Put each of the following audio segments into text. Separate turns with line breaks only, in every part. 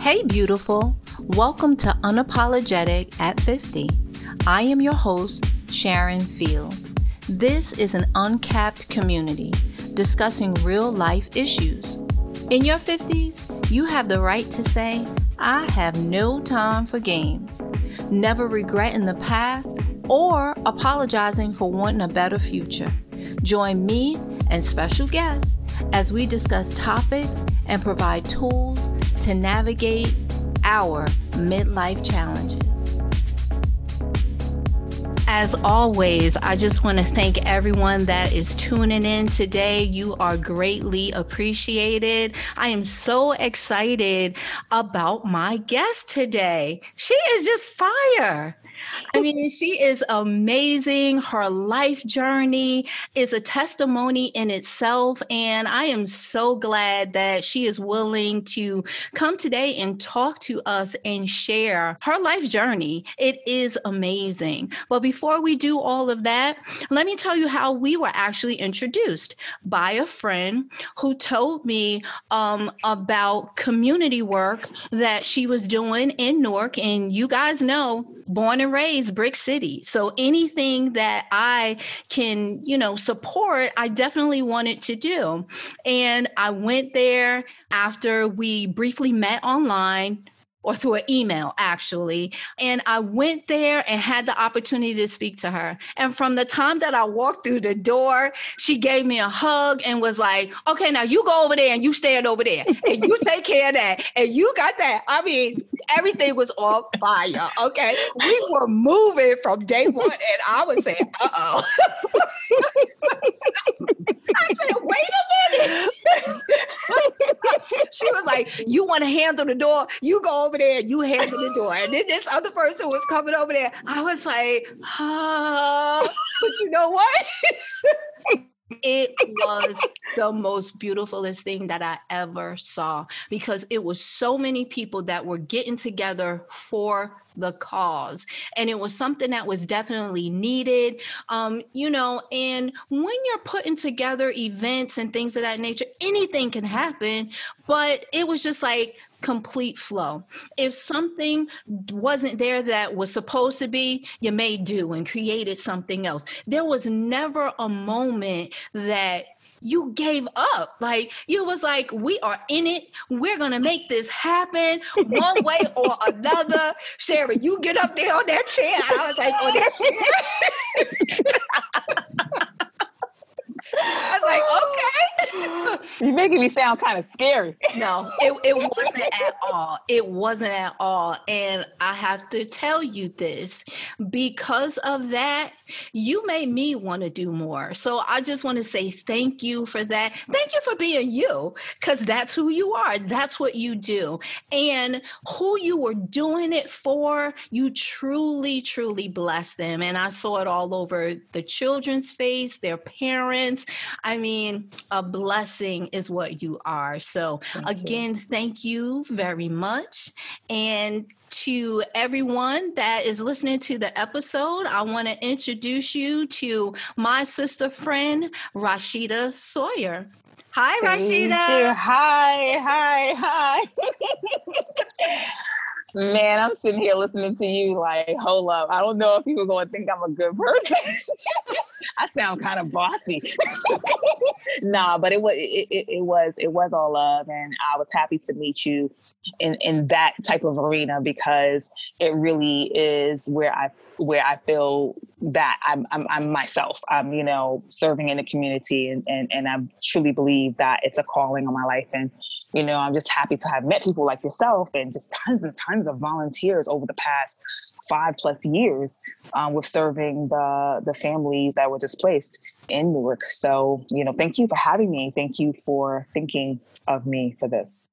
Hey, beautiful. Welcome to Unapologetic at 50. I am your host, Sharon Fields. This is an uncapped community discussing real life issues. In your 50s, you have the right to say, I have no time for games, never regretting the past or apologizing for wanting a better future. Join me and special guests as we discuss topics and provide tools to navigate our midlife challenges. As always, I just want to thank everyone that is tuning in today. You are greatly appreciated. I am so excited about my guest today. She is just fire. I mean, she is amazing. Her life journey is a testimony in itself. And I am so glad that she is willing to come today and talk to us and share her life journey. It is amazing. But before we do all of that, let me tell you how we were actually introduced by a friend who told me um, about community work that she was doing in Newark. And you guys know, born and raised brick city. So anything that i can you know support i definitely wanted to do. And i went there after we briefly met online or through an email actually. And I went there and had the opportunity to speak to her. And from the time that I walked through the door, she gave me a hug and was like, okay, now you go over there and you stand over there and you take care of that. And you got that. I mean, everything was on fire. Okay. We were moving from day one. And I was saying, uh oh. I said, wait a minute. she was like, you want to handle the door? You go over there, you handle the door. And then this other person was coming over there. I was like, ah, but you know what? it was the most beautifulest thing that I ever saw because it was so many people that were getting together for the cause and it was something that was definitely needed um you know and when you're putting together events and things of that nature anything can happen but it was just like complete flow. If something wasn't there that was supposed to be, you may do and created something else. There was never a moment that you gave up. Like you was like, we are in it. We're gonna make this happen one way or another. Sherry, you get up there on that chair. I was like, on that chair. I was like,
okay. You're making me sound kind of scary.
No, it, it wasn't at all. It wasn't at all. And I have to tell you this because of that, you made me want to do more. So I just want to say thank you for that. Thank you for being you because that's who you are. That's what you do. And who you were doing it for, you truly, truly blessed them. And I saw it all over the children's face, their parents. I mean, a blessing is what you are. So, thank again, you. thank you very much. And to everyone that is listening to the episode, I want to introduce you to my sister friend, Rashida Sawyer. Hi, Rashida.
Hi, hi, hi. Man, I'm sitting here listening to you like, hold up. I don't know if people going to think I'm a good person. I sound kind of bossy. nah, but it was it, it, it, was it was all love, and I was happy to meet you in in that type of arena because it really is where I where I feel that I'm I'm, I'm myself. I'm you know serving in the community, and and and I truly believe that it's a calling on my life, and you know I'm just happy to have met people like yourself and just tons and tons of volunteers over the past five plus years um, with serving the the families that were displaced in Newark. So, you know, thank you for having me. Thank you for thinking of me for this.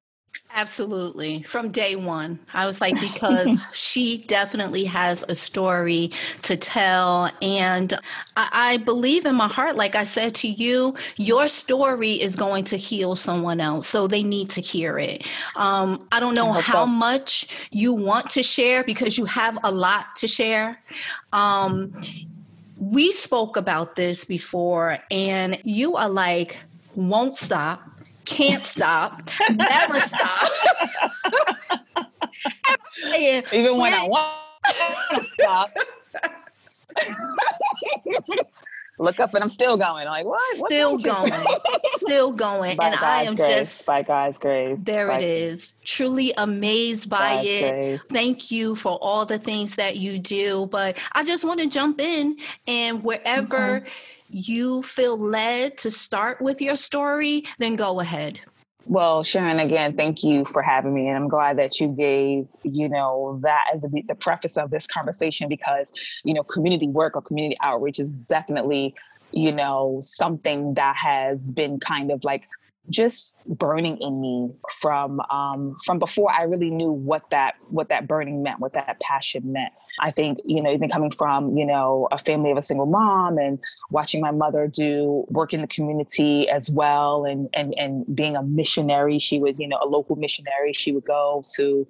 Absolutely. From day one, I was like, because she definitely has a story to tell. And I, I, believe in my heart, like I said to you, your story is going to heal someone else. So they need to hear it. Um, I don't know I how so. much you want to share because you have a lot to share. Um, we spoke about this before, and you are like, won't stop can't stop, never stop. saying
even when I want to stop. Look up and I'm still going. Like what?
What's still going, still going,
by
and I am
grace.
just
by God's grace.
There
by
it is. Truly amazed by
God's
it.
grace.
Thank you for all the things that you do. But I just want to jump in and wherever. You feel led to start with your story, then go ahead.
Well, Sharon, again, thank you for having me, and I'm glad that you gave you know that as the, the preface of this conversation because you know community work or community outreach is definitely you know something that has been kind of like just burning in me from um, from before I really knew what that what that burning meant, what that passion meant. I think you know even coming from you know a family of a single mom and watching my mother do work in the community as well, and and and being a missionary, she would you know a local missionary, she would go to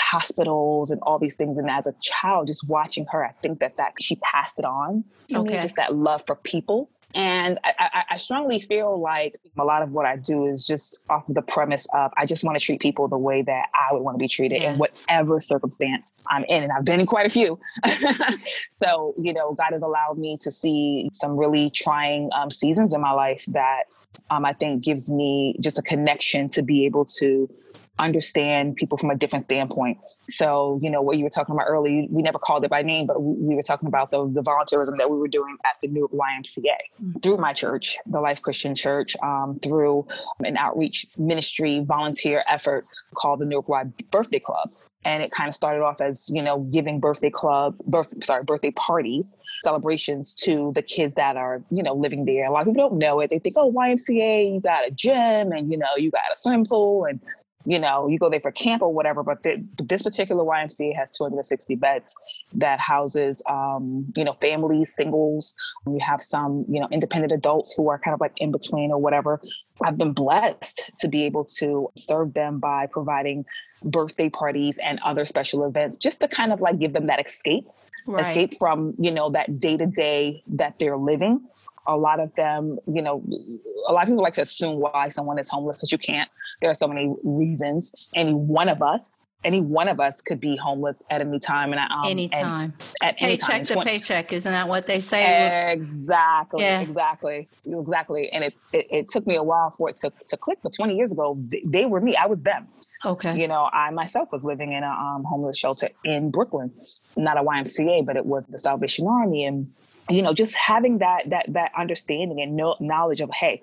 hospitals and all these things. And as a child, just watching her, I think that that she passed it on to me,
Okay.
just that love for people. And I, I, I strongly feel like a lot of what I do is just off the premise of I just want to treat people the way that I would want to be treated in whatever circumstance I'm in. And I've been in quite a few. so, you know, God has allowed me to see some really trying um, seasons in my life that um, I think gives me just a connection to be able to understand people from a different standpoint. So, you know, what you were talking about earlier, we never called it by name, but we we were talking about the, the volunteerism that we were doing at the Newark YMCA
Mhm.
through my church, the Life Christian Church, um, through an outreach ministry volunteer effort called the Newark Y Birthday Club. And it kind of started off as, you know, giving birthday club, birth, sorry, birthday parties, celebrations to the kids that are, you know, living there. A lot of people don't know it. They think, oh, YMCA, you got a gym and, you know, you got a swimming pool and you know, you go there for camp or whatever, but th- this particular YMCA has 260 beds that houses, um, you know, families, singles. We have some, you know, independent adults who are kind of like in between or whatever. I've been blessed to be able to serve them by providing birthday parties and other special events just to kind of like give them that escape
Right.
escape from you know that day to day that they're living a lot of them you know a lot of people like to assume why someone is homeless but you can't there are so many reasons any one of us any one of us could be homeless at any time and um, and
Anytime.
at any time
Paycheck to
Twen-
paycheck. Isn't that what they say?
Exactly,
Yeah.
exactly, exactly. And it, it it took me a while for it to to click. But 20 years ago, they, they were me. I was them.
okay.
You know, I myself was living in a um, homeless shelter in Brooklyn, not a YMCA, but it was the Salvation Army, and you know, just having that that that understanding and no, knowledge of, hey,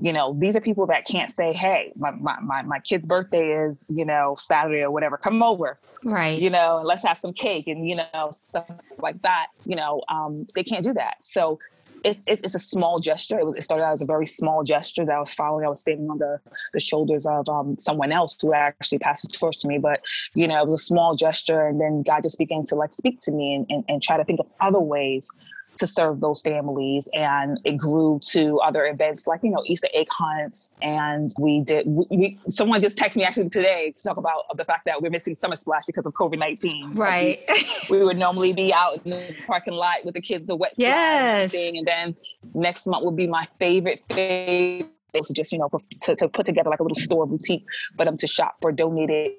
you know, these are people that can't say, hey, my, my my my kid's birthday is you know Saturday or whatever, come over,
Right.
you know, let's have some cake and you know stuff like that. You know, um, they can't do that. So it's, it's it's a small gesture. It was it started out as a very small gesture that I was following. I was standing on the the shoulders of um, someone else who actually passed the torch to me. But you know, it was a small gesture, and then God just began to like speak to me and, and, and try to think of other ways to serve those families and it grew to other events like you know easter egg hunts and we did we, we someone just texted me actually today to talk about the fact that we're missing summer splash because of covid-19
Right.
we, we would normally be out in the parking lot with the kids the wet
Yes.
thing and then next month would be my favorite favorite to just you know to, to put together like a little store boutique but um to shop for donated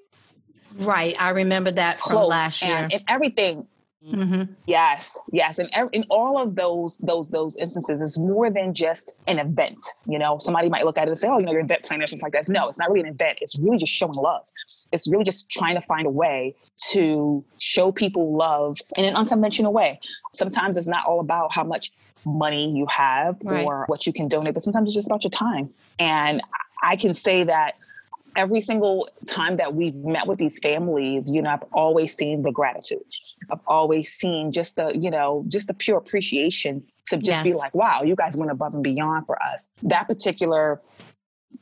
right. I remember that from last year.
and, and everything
hmm
Yes, yes, and in all of those those those instances, it's more than just an event. You know, somebody might look at it and say, "Oh, you know, you're an event planner," or something like that. No, it's not really an event. It's really just showing love. It's really just trying to find a way to show people love in an unconventional way. Sometimes it's not all about how much money you have
Right.
or what you can donate, but sometimes it's just about your time. And I can say that every single time that we've met with these families, you know, I've always seen the gratitude. I've always seen just the, you know, just the pure appreciation to just be like, wow, you guys went above and beyond for us. That particular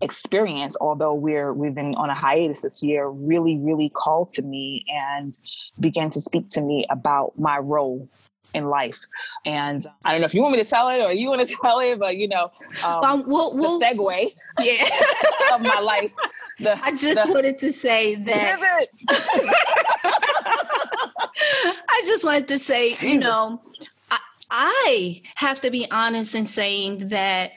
experience, although we're we've been on a hiatus this year, really, really called to me and began to speak to me about my role in life. And I don't know if you want me to tell it or you want to tell it, but you know, um,
Um, we'll, we'll,
the segue
yeah.
of my life. The,
I just
the
wanted to say that. I just wanted to say, you know, I, I have to be honest in saying that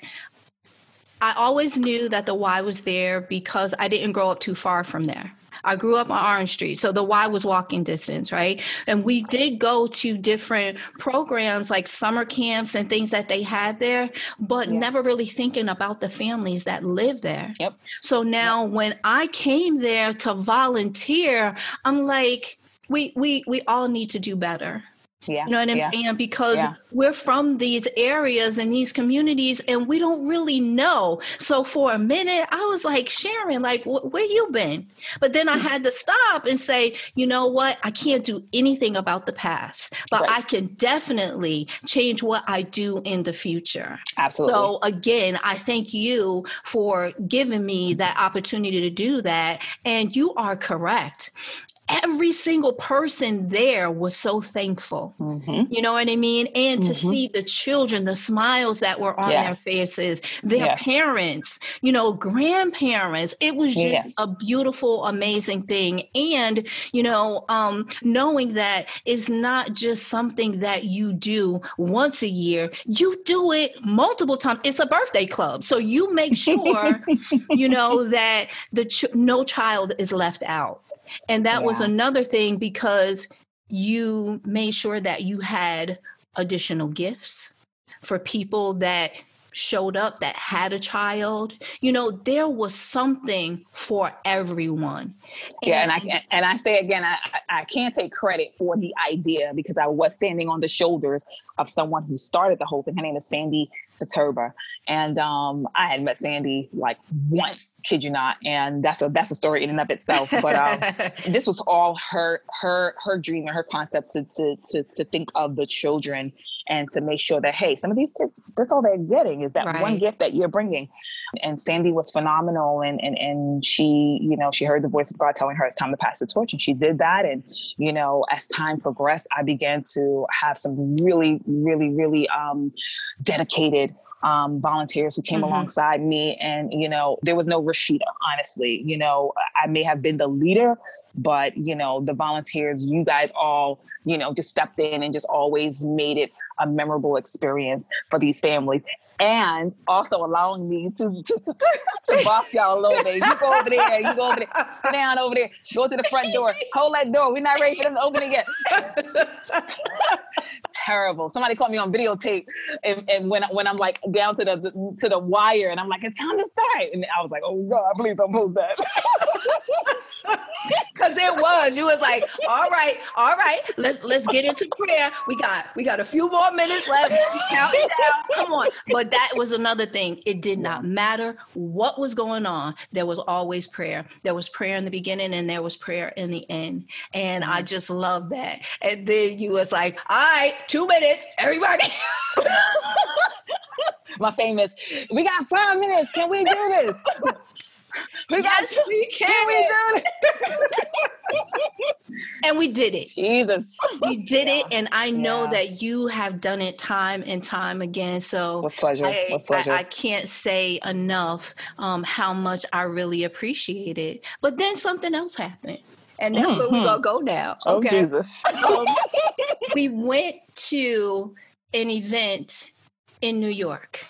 I always knew that the why was there because I didn't grow up too far from there. I grew up on Orange Street. So the Y was walking distance, right? And we did go to different programs like summer camps and things that they had there, but yeah. never really thinking about the families that live there.
Yep.
So now yep. when I came there to volunteer, I'm like, we we we all need to do better.
Yeah.
You know what I'm
yeah.
saying? Because
yeah.
we're from these areas and these communities and we don't really know. So for a minute, I was like, Sharon, like, wh- where you been? But then I mm. had to stop and say, you know what? I can't do anything about the past, but right. I can definitely change what I do in the future.
Absolutely.
So again, I thank you for giving me that opportunity to do that. And you are correct every single person there was so thankful. Mm-hmm. You know what I mean? And mm-hmm. to see the children, the smiles that were on yes. their faces, their yes. parents, you know, grandparents. It was just yes. a beautiful, amazing thing. And, you know, um, knowing that it's not just something that you do once a year, you do it multiple times. It's a birthday club. So you make sure, you know, that the ch- no child is left out. And that yeah. was another thing because you made sure that you had additional gifts for people that showed up that had a child. You know there was something for everyone.
Yeah and, and i and i say again I, I can't take credit for the idea because i was standing on the shoulders of someone who started the whole thing. Her name is sandy Turba. And um, I had met Sandy like once, kid you not, and that's a that's a story in and of itself. But um, this was all her her her dream and her concept to to to to think of the children and to make sure that hey, some of these kids, that's all they're getting is that right. one gift that you're bringing. And Sandy was phenomenal, and and and she, you know, she heard the voice of God telling her it's time to pass the torch, and she did that. And you know, as time progressed, I began to have some really, really, really um, dedicated um, volunteers who came mm-hmm. alongside me. And, you know, there was no Rashida, honestly. You know, I may have been the leader, but, you know, the volunteers, you guys all, you know, just stepped in and just always made it a memorable experience for these families. And also allowing me to, to, to, to boss y'all a little bit. You go over there, you go over there, sit down over there, go to the front door, hold that door. We're not ready for them to open it yet. terrible. Somebody caught me on videotape, and, and when when I'm like down to the to the wire, and I'm like, it's time to start, and I was like, oh God, please don't post that.
Cause it was. You was like, all right, all right, let's let's get into prayer. We got we got a few more minutes left. Counting down. Come on. But that was another thing. It did not matter what was going on. There was always prayer. There was prayer in the beginning and there was prayer in the end. And I mm-hmm. just love that. And then you was like, all right, two minutes, everybody.
My famous, we got five minutes. Can we do this?
we yes, got we can. we do it? and we did it.
Jesus.
We did yeah. it. And I know yeah. that you have done it time and time again. So
with pleasure.
I,
with pleasure.
I, I can't say enough um, how much I really appreciate it. But then something else happened. And that's mm-hmm. where we're gonna go now.
Oh, okay. Oh Jesus. um,
we went to an event in New York.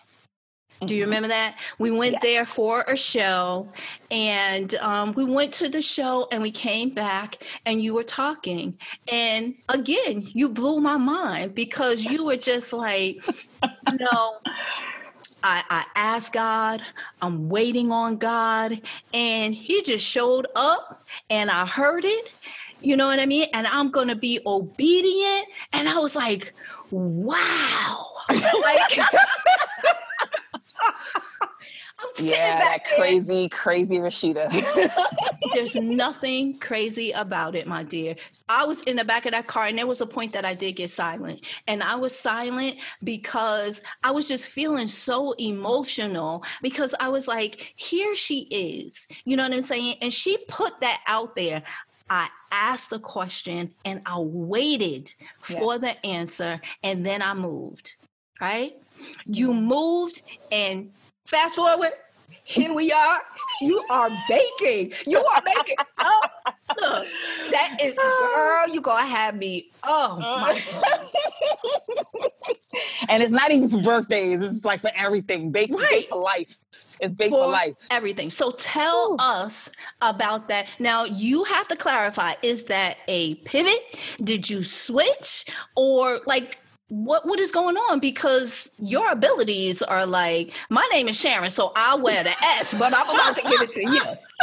Do you mm-hmm. remember that? We went yes. there for a show and um, we went to the show and we came back and you were talking. And again, you blew my mind because you were just like, you know, I, I asked God, I'm waiting on God, and He just showed up and I heard it. You know what I mean? And I'm going to be obedient. And I was like, wow. like,
yeah, that crazy, crazy Rashida.
There's nothing crazy about it, my dear. I was in the back of that car, and there was a point that I did get silent. And I was silent because I was just feeling so emotional because I was like, here she is. You know what I'm saying? And she put that out there. I asked the question and I waited yes. for the answer, and then I moved, right? You moved and fast forward, here we are. You are baking. You are making stuff. Look, that is girl, you gonna have me. Oh uh. my
and it's not even for birthdays. It's like for everything. Bake, right. bake for life. It's baked for, for life.
Everything. So tell Ooh. us about that. Now you have to clarify: is that a pivot? Did you switch, or like? What what is going on? Because your abilities are like my name is Sharon, so I wear the S, but I'm about to give it to you.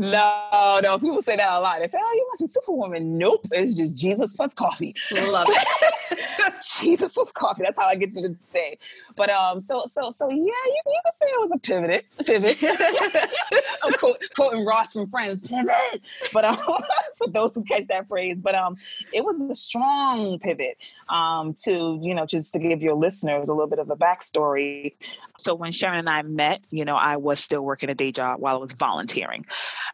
no, no. People say that a lot. They say, "Oh, you must be Superwoman." Nope, it's just Jesus plus coffee.
Love it.
Jesus plus coffee. That's how I get through the day. But um, so so so yeah, you, you could say it was a pivot. Pivot. I'm quote, quoting Ross from Friends. Pivot. But um, for those who catch that phrase, but um, it was a strong pivot. Um, to you know, just to give your listeners a little bit of a backstory. So when Sharon and I met, you know, I was still working a day job while I was volunteering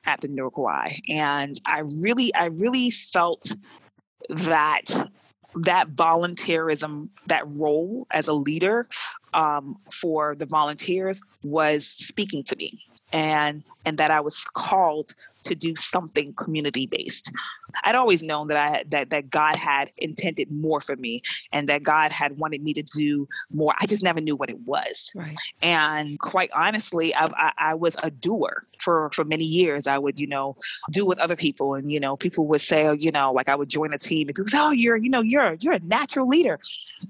at the New Y. And I really, I really felt that that volunteerism, that role as a leader um, for the volunteers was speaking to me and and that I was called to do something community based. I'd always known that I that that God had intended more for me and that God had wanted me to do more. I just never knew what it was.
Right.
And quite honestly, I, I, I was a doer for for many years. I would you know do with other people, and you know people would say, oh, you know, like I would join a team, and people say, oh, you're you know you're you're a natural leader.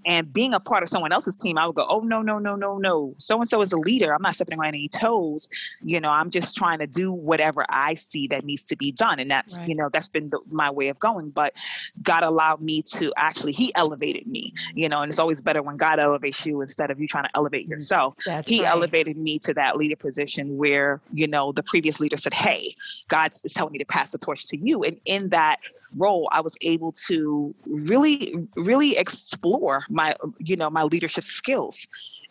And being a part of someone else's team, I would go, oh no no no no no, so and so is a leader. I'm not stepping on any toes. You know, I'm just trying to do whatever I see that needs to be done, and that's right. you know that's been the, my way of going. But God allowed me to actually, He elevated me, you know, and it's always better when God elevates you instead of you trying to elevate mm, yourself. That's he right. elevated me to that leader position where, you know, the previous leader said, Hey, God is telling me to pass the torch to you. And in that role, I was able to really, really explore my, you know, my leadership skills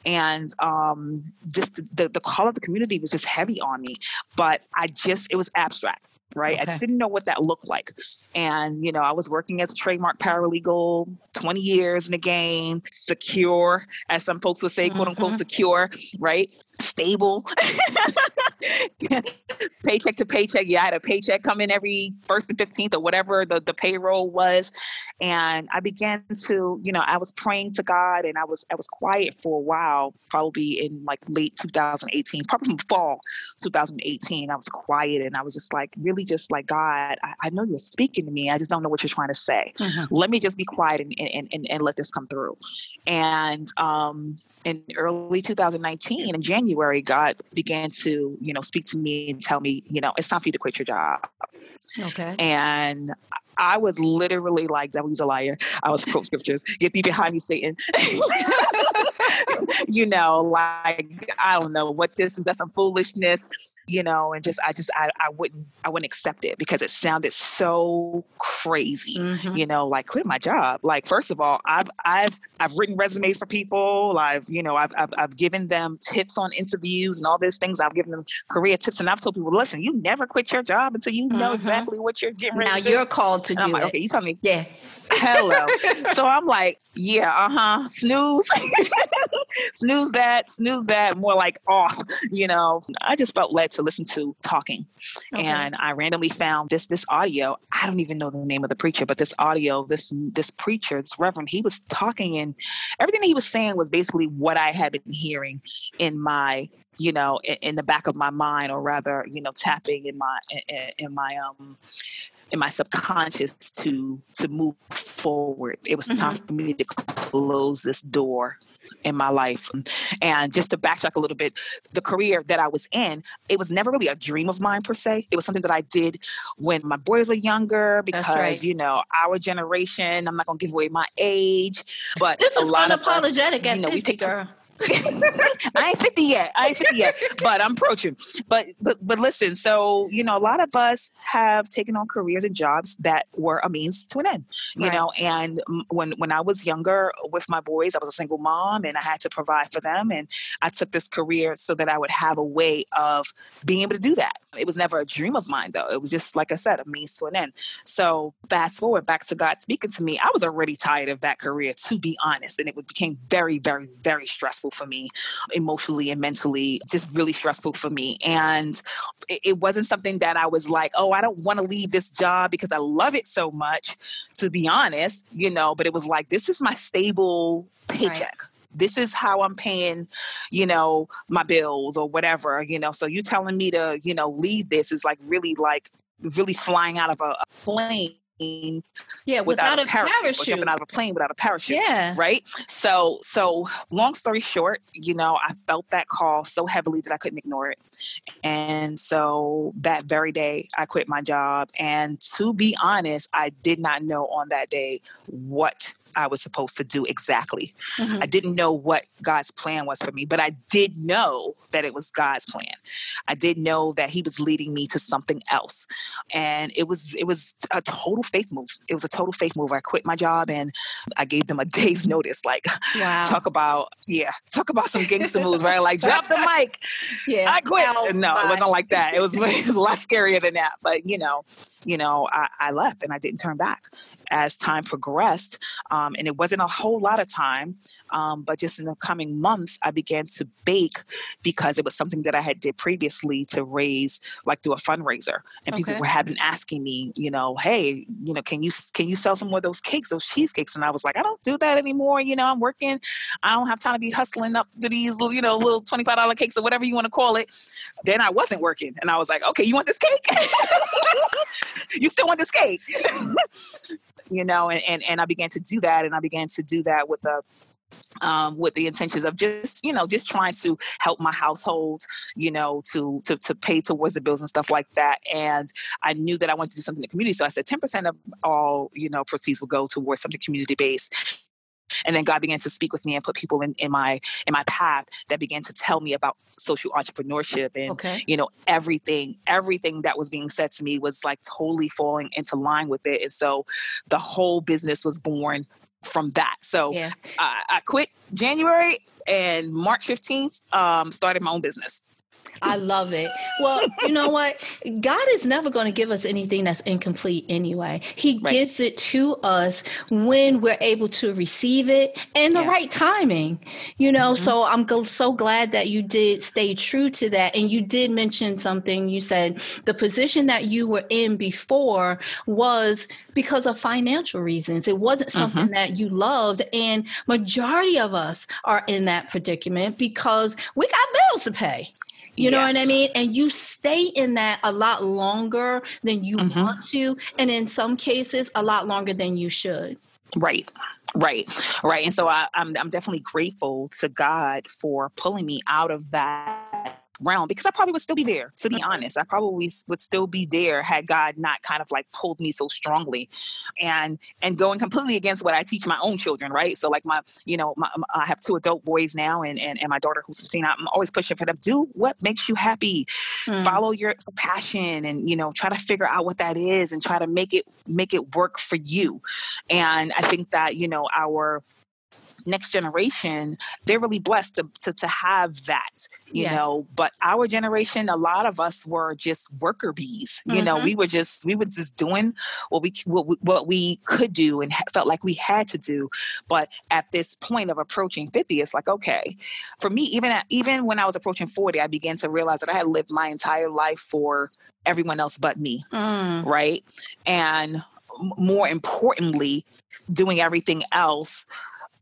and um, just the, the call of the community was just heavy on me but i just it was abstract right? Okay. I just didn't know what that looked like. And, you know, I was working as a trademark paralegal, 20 years in the game, secure, as some folks would say, quote unquote, mm-hmm. secure, right? Stable, paycheck to paycheck. Yeah, I had a paycheck come in every first and 15th or whatever the, the payroll was. And I began to, you know, I was praying to God and I was I was quiet for a while, probably in like late 2018, probably fall 2018. I was quiet and I was just like really just like, God, I, I know you're speaking to me. I just don't know what you're trying to say. Mm-hmm. Let me just be quiet and, and, and, and let this come through. And um, in early 2019 in January, God began to, you know, speak to me and tell me, you know, it's time for you to quit your job.
Okay.
And I was literally like, that was a liar. I was quote scriptures, get thee behind me, Satan. you know, like, I don't know what this is. That's some foolishness you know, and just I just I, I wouldn't I wouldn't accept it because it sounded so crazy, mm-hmm. you know, like quit my job. Like first of all, I've I've I've written resumes for people. I've you know I've I've, I've given them tips on interviews and all these things. I've given them career tips, and I've told people, listen, you never quit your job until you know mm-hmm. exactly what you're getting ready.
Now
to
you're called to do
like,
it.
Okay, you tell me.
Yeah.
Hello. so I'm like, yeah, uh huh. Snooze. snooze that, snooze that, more like off, you know. I just felt led to listen to talking. Okay. And I randomly found this this audio. I don't even know the name of the preacher, but this audio, this this preacher, this reverend, he was talking and everything he was saying was basically what I had been hearing in my you know in, in the back of my mind or rather you know tapping in my in, in my um in my subconscious to to move forward. It was mm-hmm. time for me to close this door in my life. And just to backtrack a little bit, the career that I was in, it was never really a dream of mine per se. It was something that I did when my boys were younger because, right. you know, our generation, I'm not going to give away my age, but
this is
unapologetic us, you know, we picked, girl. I ain't 50 yet. I ain't 50 yet, but I'm approaching. But but but listen, so you know, a lot of us have taken on careers and jobs that were a means to an end. You right. know, and when when I was younger with my boys, I was a single mom and I had to provide for them and I took this career so that I would have a way of being able to do that. It was never a dream of mine though. It was just like I said, a means to an end. So fast forward back to God speaking to me, I was already tired of that career to be honest, and it became very very very stressful stressful for me emotionally and mentally, just really stressful for me. And it, it wasn't something that I was like, oh, I don't want to leave this job because I love it so much, to be honest, you know, but it was like, this is my stable paycheck. Right this is how I'm paying, you know, my bills or whatever, you know. So you telling me to, you know, leave this is like really like really flying out of a, a plane
yeah without, without a parachute, parachute.
jumping out of a plane without a parachute
yeah.
right? So so long story short you know i felt that call so heavily that i couldn't ignore it. And so that very day i quit my job. And to be honest i did not know on that day what I was supposed to do exactly. Mm-hmm. I didn't know what God's plan was for me, but I did know that it was God's plan. I did know that He was leading me to something else, and it was it was a total faith move. It was a total faith move. I quit my job and I gave them a day's notice. Like, wow. talk about yeah, talk about some gangster moves, right? Like, drop the mic. Yeah, I quit. Oh, no, it wasn't like that. It was, it was a lot scarier than that. But you know, you know, I, I left and I didn't turn back as time progressed. Um, and it wasn't a whole lot of time, um, but just in the coming months, I began to bake because it was something that I had did previously to raise, like do a fundraiser. And okay. people were having asking me, you know, hey, you know, can you can you sell some more of those cakes, those cheesecakes? And I was like, I don't do that anymore. You know, I'm working. I don't have time to be hustling up to these, you know, little twenty five dollar cakes or whatever you want to call it. Then I wasn't working, and I was like, okay, you want this cake? you still want this cake? you know, and, and, and I began to do that. And I began to do that with the um, with the intentions of just you know just trying to help my household you know to to to pay towards the bills and stuff like that and i knew that i wanted to do something in the community so i said 10% of all you know proceeds will go towards something community based and then god began to speak with me and put people in, in my in my path that began to tell me about social entrepreneurship and okay. you know everything everything that was being said to me was like totally falling into line with it and so the whole business was born from that so yeah. I, I quit january and march 15th um, started my own business
I love it. Well, you know what? God is never going to give us anything that's incomplete anyway. He right. gives it to us when we're able to receive it and the yeah. right timing. You know, mm-hmm. so I'm go- so glad that you did stay true to that. And you did mention something. You said the position that you were in before was because of financial reasons. It wasn't something mm-hmm. that you loved. And majority of us are in that predicament because we got bills to pay. You yes. know what I mean? And you stay in that a lot longer than you mm-hmm. want to, and in some cases, a lot longer than you should.
Right, right, right. And so I, I'm, I'm definitely grateful to God for pulling me out of that realm because I probably would still be there, to be honest. I probably would still be there had God not kind of like pulled me so strongly and and going completely against what I teach my own children, right? So like my, you know, my, I have two adult boys now and, and, and my daughter who's 15, I'm always pushing for them, do what makes you happy. Hmm. Follow your passion and, you know, try to figure out what that is and try to make it make it work for you. And I think that, you know, our next generation, they're really blessed to, to, to have that, you yes. know. But our generation, a lot of us were just worker bees. You mm-hmm. know, we were just we were just doing what we what we, what we could do and felt like we had to do. But at this point of approaching 50, it's like, okay, for me, even at, even when I was approaching 40, I began to realize that I had lived my entire life for everyone else but me. Mm. Right. And more importantly, doing everything else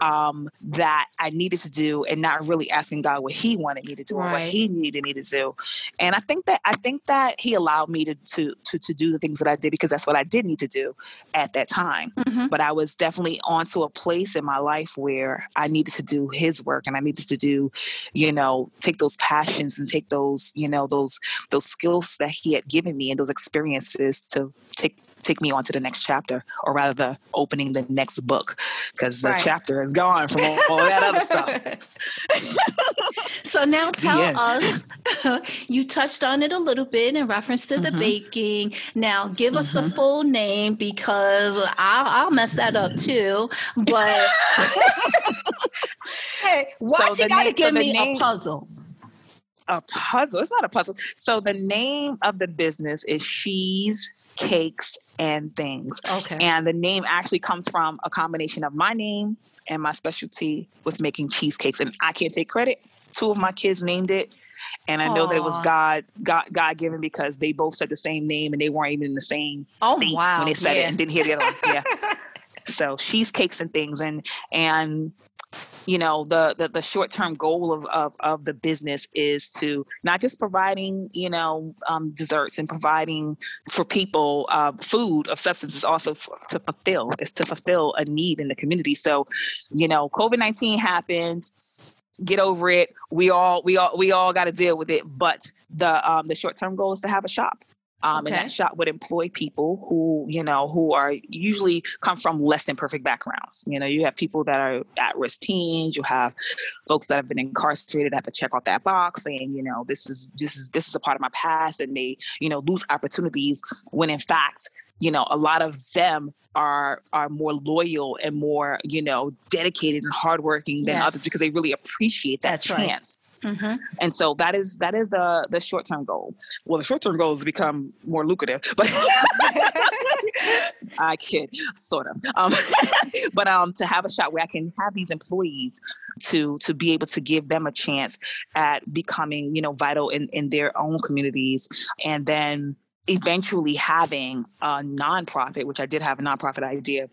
um, that I needed to do and not really asking God what he wanted me to do right. or what he needed me to do. And I think that I think that he allowed me to to to, to do the things that I did because that's what I did need to do at that time. Mm-hmm. But I was definitely onto a place in my life where I needed to do his work and I needed to do, you know, take those passions and take those, you know, those those skills that he had given me and those experiences to take take me on to the next chapter, or rather, the opening the next book, because the right. chapter is gone from all, all that other stuff.
so now tell yeah. us, you touched on it a little bit in reference to mm-hmm. the baking. Now give us mm-hmm. the full name because I'll, I'll mess that up too. But hey, why so you got to give me name- a puzzle?
a puzzle. It's not a puzzle. So the name of the business is She's cakes and things.
Okay.
And the name actually comes from a combination of my name and my specialty with making cheesecakes. And I can't take credit. Two of my kids named it. And I know that it was God, God, God given because they both said the same name and they weren't even in the same
oh,
state
wow.
when they said
yeah.
it and didn't hear the other one. Yeah. so cheesecakes and things and and you know the the, the short term goal of, of of the business is to not just providing you know um, desserts and providing for people uh, food of substance is also f- to fulfill is to fulfill a need in the community. So you know covid-19 happened get over it. We all we all we all got to deal with it but the um the short term goal is to have a shop um, okay. And that shop would employ people who, you know, who are usually come from less than perfect backgrounds. You know, you have people that are at risk teens, you have folks that have been incarcerated that have to check off that box saying, you know, this is this is this is a part of my past and they, you know, lose opportunities when in fact you know a lot of them are are more loyal and more you know dedicated and hardworking than yes. others because they really appreciate that That's chance Mm-hmm. And so that is that is the the short term goal. Well, the short term goal is become more lucrative, but I kid, sort of. Um, but um, to have a shot where I can have these employees to to be able to give them a chance at becoming, you know, vital in in their own communities, and then eventually having a nonprofit, which I did have a nonprofit idea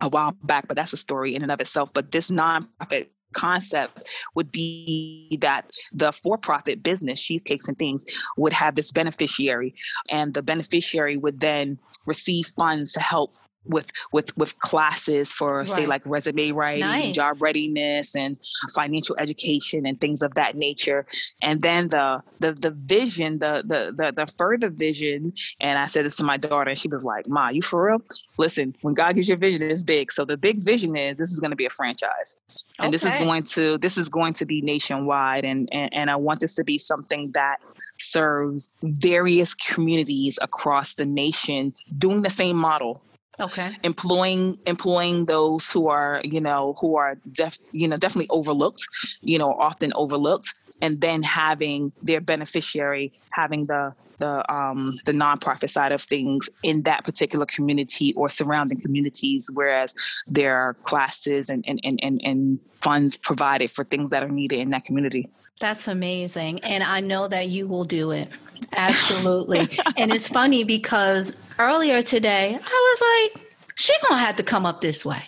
a while back, but that's a story in and of itself. But this nonprofit concept would be that the for-profit business cheesecakes and things would have this beneficiary and the beneficiary would then receive funds to help with with with classes for right. say like resume writing nice. job readiness and financial education and things of that nature and then the the the vision the the the, the further vision and i said this to my daughter and she was like ma you for real listen when god gives you a vision it's big so the big vision is this is going to be a franchise and okay. this is going to this is going to be nationwide and, and and i want this to be something that serves various communities across the nation doing the same model
okay.
employing employing those who are you know who are def you know definitely overlooked you know often overlooked and then having their beneficiary having the the um, the nonprofit side of things in that particular community or surrounding communities, whereas there are classes and and, and, and, and funds provided for things that are needed in that community.
That's amazing. And I know that you will do it. Absolutely. and it's funny because earlier today, I was like, she gonna have to come up this way.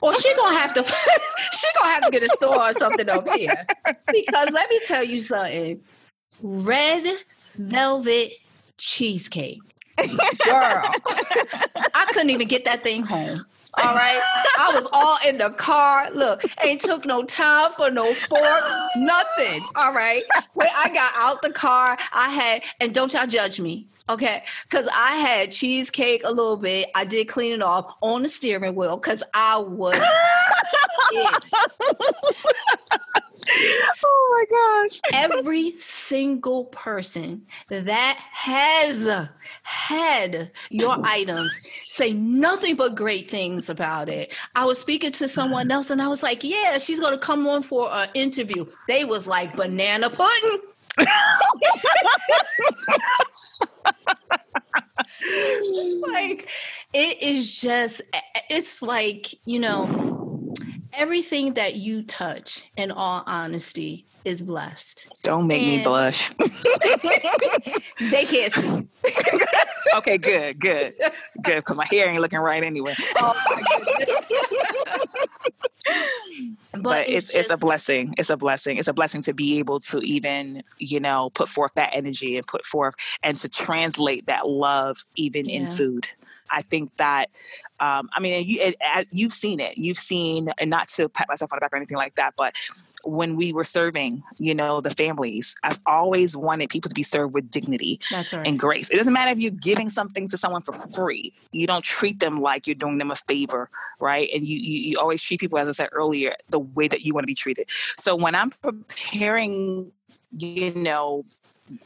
Or she gonna have to she gonna have to get a store or something over here. Because let me tell you something. Red velvet cheesecake. Girl. I couldn't even get that thing home. All right. I was all in the car. Look, ain't took no time for no fork, nothing. All right. When I got out the car, I had, and don't y'all judge me. Okay, because I had cheesecake a little bit. I did clean it off on the steering wheel because I was.
oh my gosh.
Every single person that has had your items say nothing but great things about it. I was speaking to someone else and I was like, yeah, she's going to come on for an interview. They was like banana pudding. like it is just it's like you know everything that you touch in all honesty is blessed
don't make and me blush
they can't
okay good good good because my hair ain't looking right anyway oh but, but, it's it's, it's a blessing. It's a blessing. It's a blessing to be able to even you know put forth that energy and put forth and to translate that love even yeah. in food. I think that, um, I mean, you, it, you've seen it. You've seen, and not to pat myself on the back or anything like that, but when we were serving, you know, the families, I've always wanted people to be served with dignity
right.
and grace. It doesn't matter if you're giving something to someone for free. You don't treat them like you're doing them a favor, right? And you, you, you always treat people, as I said earlier, the way that you want to be treated. So when I'm preparing, you know,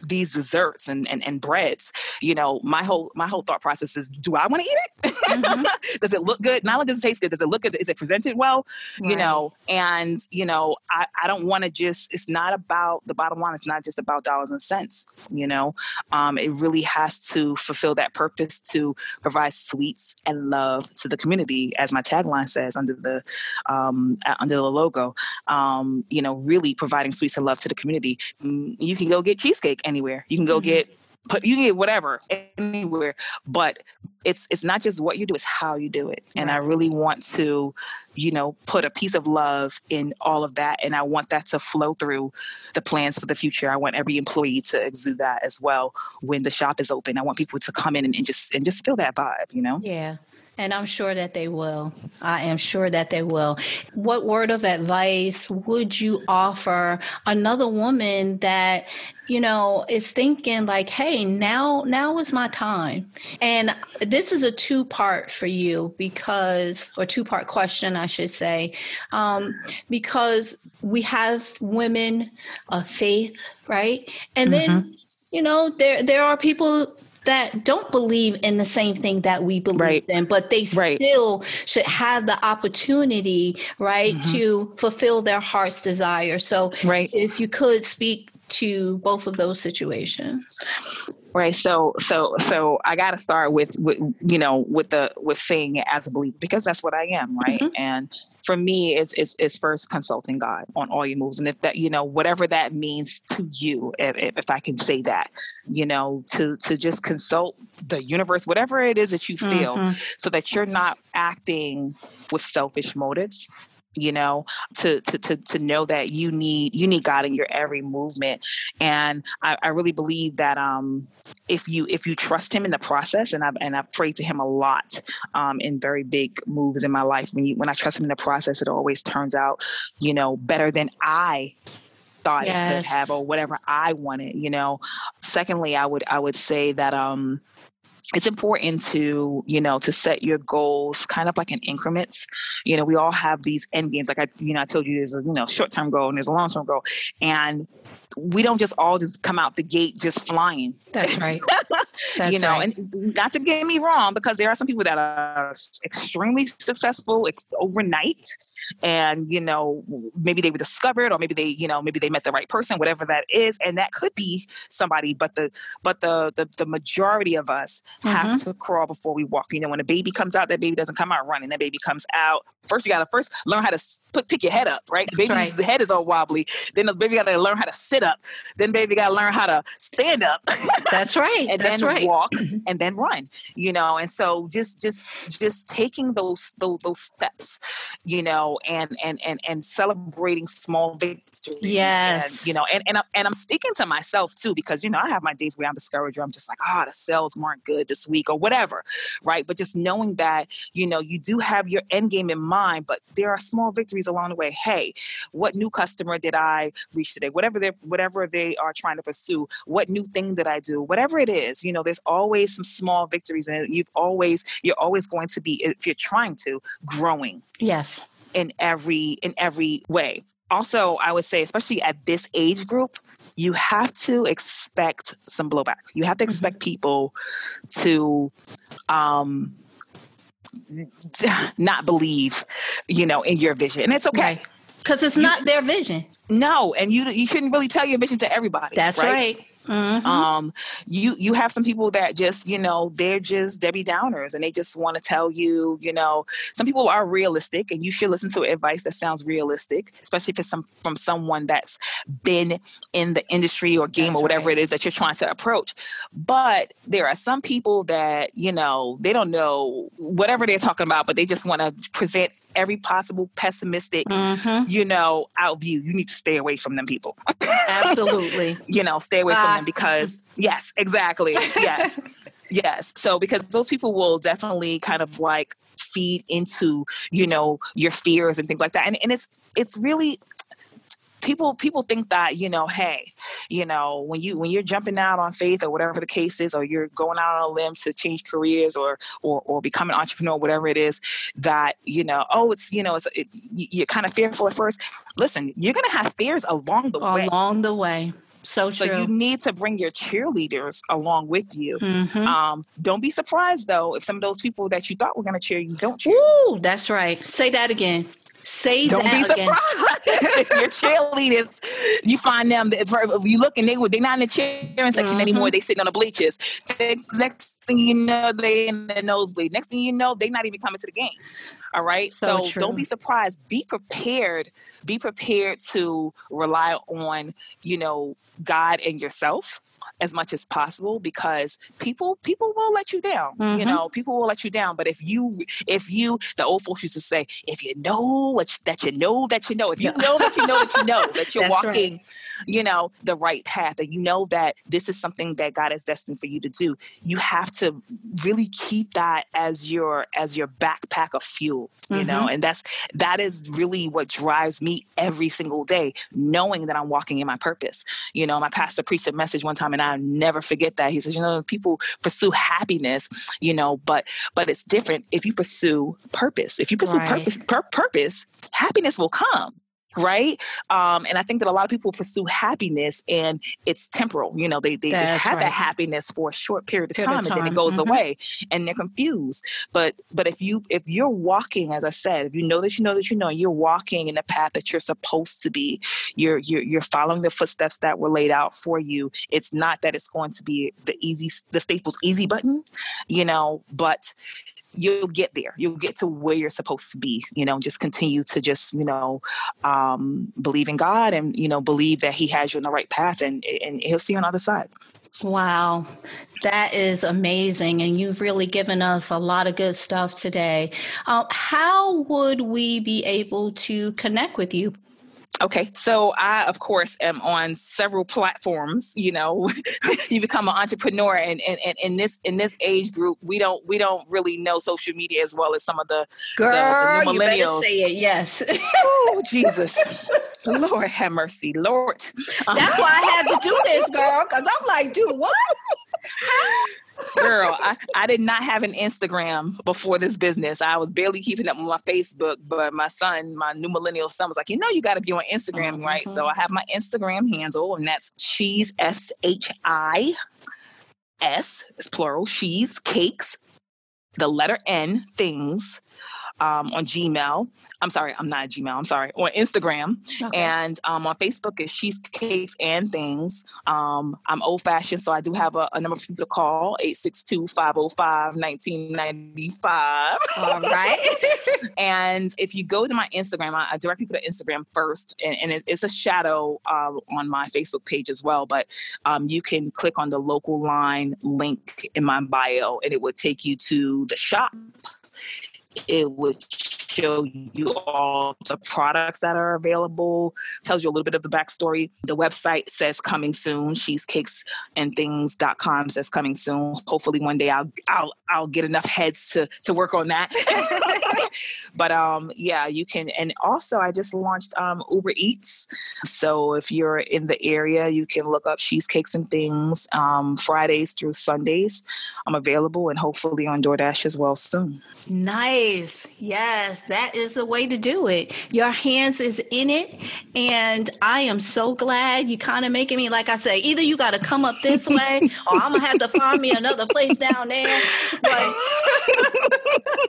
these desserts and, and and breads you know my whole my whole thought process is do i want to eat it? Mm-hmm. does it look good? Not only does it taste good does it look good? Is it presented well? Right. you know and you know i, I don't want to just it's not about the bottom line it's not just about dollars and cents you know? Um, it really has to fulfill that purpose to provide sweets and love to the community as my tagline says under the um, under the logo. Um, you know really providing sweets and love to the community. Mm, you can go get cheesecake anywhere. You can go mm-hmm. get but you get whatever anywhere but it's it's not just what you do it's how you do it. And right. i really want to you know put a piece of love in all of that and i want that to flow through the plans for the future. I want every employee to exude that as well when the shop is open. I want people to come in and, and just and just feel that vibe you know?
Yeah and I'm sure that they will. I am sure that they will. What word of advice would you offer another woman that, you know, is thinking like, hey, now now is my time. And this is a two-part for you because or two-part question, I should say. Um, because we have women of faith, right? And then, mm-hmm. you know, there there are people that don't believe in the same thing that we believe right. in, but they right. still should have the opportunity, right, mm-hmm. to fulfill their heart's desire. So, right. if you could speak to both of those situations
right so so so i got to start with, with you know with the with saying it as a believer because that's what i am right mm-hmm. and for me it's, it's it's first consulting god on all your moves and if that you know whatever that means to you if, if i can say that you know to to just consult the universe whatever it is that you feel mm-hmm. so that you're not acting with selfish motives you know to to to to know that you need you need god in your every movement and i, I really believe that um if you if you trust him in the process and i've and i've prayed to him a lot um in very big moves in my life when you when i trust him in the process it always turns out you know better than i thought yes. it could have or whatever I wanted, you know. Secondly, I would I would say that um it's important to you know to set your goals kind of like in increments you know we all have these end games like i you know i told you there's a you know short term goal and there's a long term goal and we don't just all just come out the gate just flying.
That's right.
That's you know, right. and not to get me wrong, because there are some people that are extremely successful ex- overnight, and you know, maybe they were discovered, or maybe they, you know, maybe they met the right person, whatever that is, and that could be somebody. But the but the the, the majority of us mm-hmm. have to crawl before we walk. You know, when a baby comes out, that baby doesn't come out running. That baby comes out first. You got to first learn how to put pick your head up, right? Baby's right. the head is all wobbly. Then the baby got to learn how to sit up. Then baby got to learn how to stand up.
That's right.
and
That's
then
right.
walk and then run. You know, and so just just just taking those those those steps, you know, and and and and celebrating small victories.
Yes.
And, you know, and and, I, and I'm speaking to myself too because you know I have my days where I'm discouraged. Or I'm just like, oh, the sales weren't good this week or whatever, right? But just knowing that you know you do have your end game in mind, but there are small victories along the way. Hey, what new customer did I reach today? Whatever they whatever they are trying to pursue, what new thing did I do? Whatever it is, you know, there's always some small victories, and you've always you're always going to be if you're trying to growing.
Yes.
In every in every way. Also, I would say, especially at this age group, you have to expect some blowback. You have to mm-hmm. expect mm-hmm. people to um not believe, you know, in your vision. And it's okay.
Because it's not their vision.
No, and you you shouldn't really tell your vision to everybody.
That's right. right.
Mm-hmm. Um, you you have some people that just you know they're just Debbie Downers and they just want to tell you you know some people are realistic and you should listen to advice that sounds realistic, especially if it's some from someone that's been in the industry or game that's or whatever right. it is that you're trying to approach. But there are some people that you know they don't know whatever they're talking about, but they just want to present every possible pessimistic, mm-hmm. you know, out view. You need to stay away from them people.
Absolutely.
you know, stay away uh, from them because yes, exactly. Yes. yes. So because those people will definitely kind of like feed into, you know, your fears and things like that. And and it's it's really people people think that you know hey you know when you when you're jumping out on faith or whatever the case is or you're going out on a limb to change careers or or, or become an entrepreneur whatever it is that you know oh it's you know it's it, you're kind of fearful at first listen you're gonna have fears along the
way
along
the way So true.
So you need to bring your cheerleaders along with you. Mm-hmm. Um, don't be surprised though if some of those people that you thought were going to cheer you don't cheer.
Ooh, that's right. Say that again. Say
Don't
be
surprised your cheerleaders, you find them. If you look and they would they're not in the cheering section mm-hmm. anymore. They sitting on the bleachers. Next thing you know, they in the nosebleed. Next thing you know, they're not even coming to the game. All right. So, so don't be surprised. Be prepared. Be prepared to rely on, you know, God and yourself as much as possible because people people will let you down. Mm-hmm. You know, people will let you down. But if you if you the old folks used to say, if you know what that you know that you know, if you know that you know that you know that you're walking, right. you know, the right path, and you know that this is something that God is destined for you to do, you have to really keep that as your as your backpack of fuel. You mm-hmm. know, and that's that is really what drives me every single day, knowing that I'm walking in my purpose. You know, my pastor preached a message one time and I never forget that. He says, you know, people pursue happiness, you know, but but it's different if you pursue purpose. If you pursue right. purpose, pur- purpose, happiness will come right um, and i think that a lot of people pursue happiness and it's temporal you know they, they, they have right. that happiness for a short period of period time, of time. and then it goes mm-hmm. away and they're confused but but if you if you're walking as i said if you know that you know that you know you're walking in the path that you're supposed to be you're you're, you're following the footsteps that were laid out for you it's not that it's going to be the easy the staples easy button you know but you'll get there. You'll get to where you're supposed to be. You know, just continue to just you know um, believe in God and you know believe that He has you on the right path, and and He'll see you on the other side.
Wow, that is amazing. And you've really given us a lot of good stuff today. Uh, how would we be able to connect with you?
Okay, so I, of course, am on several platforms. You know, you become an entrepreneur, and, and, and in this in this age group, we don't we don't really know social media as well as some of the
girl.
The,
the millennials. You better say it. Yes.
oh Jesus, Lord have mercy, Lord.
That's why I had to do this, girl, because I'm like, dude, what?
Girl, I, I did not have an Instagram before this business. I was barely keeping up with my Facebook, but my son, my new millennial son, was like, you know, you got to be on Instagram, mm-hmm. right? So I have my Instagram handle, and that's she's S H I S, it's plural, she's cakes, the letter N, things um, on Gmail. I'm sorry, I'm not Gmail. I'm sorry, on Instagram. Okay. And um, on Facebook is Cheesecakes and Things. Um, I'm old fashioned, so I do have a, a number of people to call 862 505 1995.
All right.
and if you go to my Instagram, I, I direct people to Instagram first, and, and it, it's a shadow uh, on my Facebook page as well. But um, you can click on the local line link in my bio, and it will take you to the shop it would show you all the products that are available, tells you a little bit of the backstory. The website says coming soon, cheesecakes and things.com says coming soon. Hopefully one day I'll I'll I'll get enough heads to to work on that. but um yeah, you can and also I just launched um Uber Eats. So if you're in the area, you can look up cheesecakes and things um Fridays through Sundays. I'm available and hopefully on DoorDash as well soon.
Nice. Yes, that is the way to do it. Your hands is in it. And I am so glad you kind of making me, like I say, either you got to come up this way or I'm going to have to find me another place down there. But-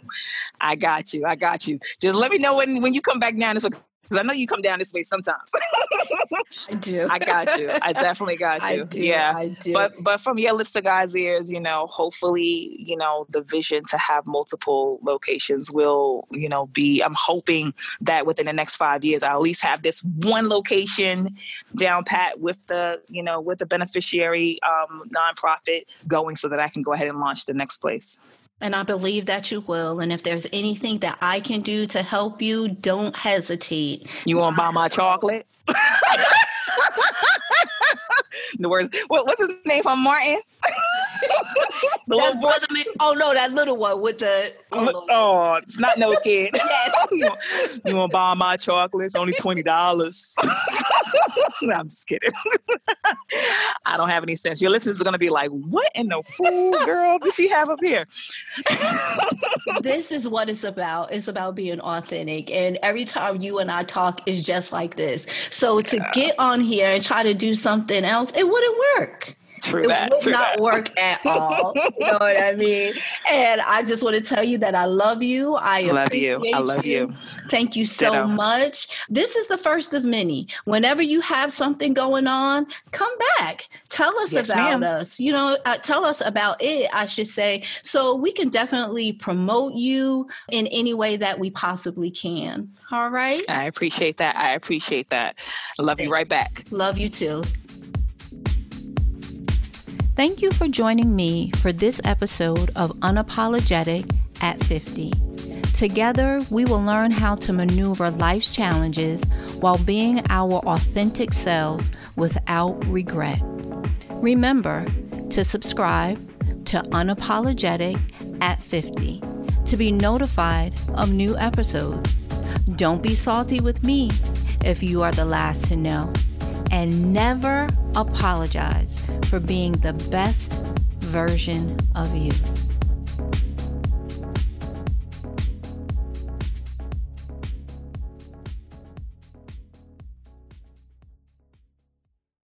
I got you. I got you. Just let me know when, when you come back down this way because I know you come down this way sometimes.
I do.
I got you. I definitely got you.
I do.
Yeah.
I do.
But but from your lips to God's ears, you know, hopefully, you know, the vision to have multiple locations will, you know, be. I'm hoping that within the next five years, I at least have this one location down pat with the, you know, with the beneficiary um, nonprofit going, so that I can go ahead and launch the next place.
And I believe that you will. And if there's anything that I can do to help you, don't hesitate.
You want to buy my chocolate? the words. What, what's his name from Martin?
the little brother. Man. Oh no, that little one with the.
Oh, oh it's not nose kid. yes. you, want, to buy my chocolates? Only twenty dollars. no, I'm just kidding. I don't have any sense. Your listeners are gonna be like, "What in the fool, girl, did she have up here?"
this is what it's about. It's about being authentic. And every time you and I talk is just like this. So to yeah. get on here and try to do something else, it wouldn't work.
True
it
that,
would
true
not
that.
work at all. you know what I mean? And I just want to tell you that I love you. I
love you. I love you.
you. Thank you so Ditto. much. This is the first of many. Whenever you have something going on, come back. Tell us yes, about ma'am. us. You know, uh, tell us about it, I should say, so we can definitely promote you in any way that we possibly can. All right.
I appreciate that. I appreciate that. I love you right back.
Love you too. Thank you for joining me for this episode of Unapologetic at 50. Together, we will learn how to maneuver life's challenges while being our authentic selves without regret. Remember to subscribe to Unapologetic at 50 to be notified of new episodes. Don't be salty with me if you are the last to know. And never apologize for being the best version of you.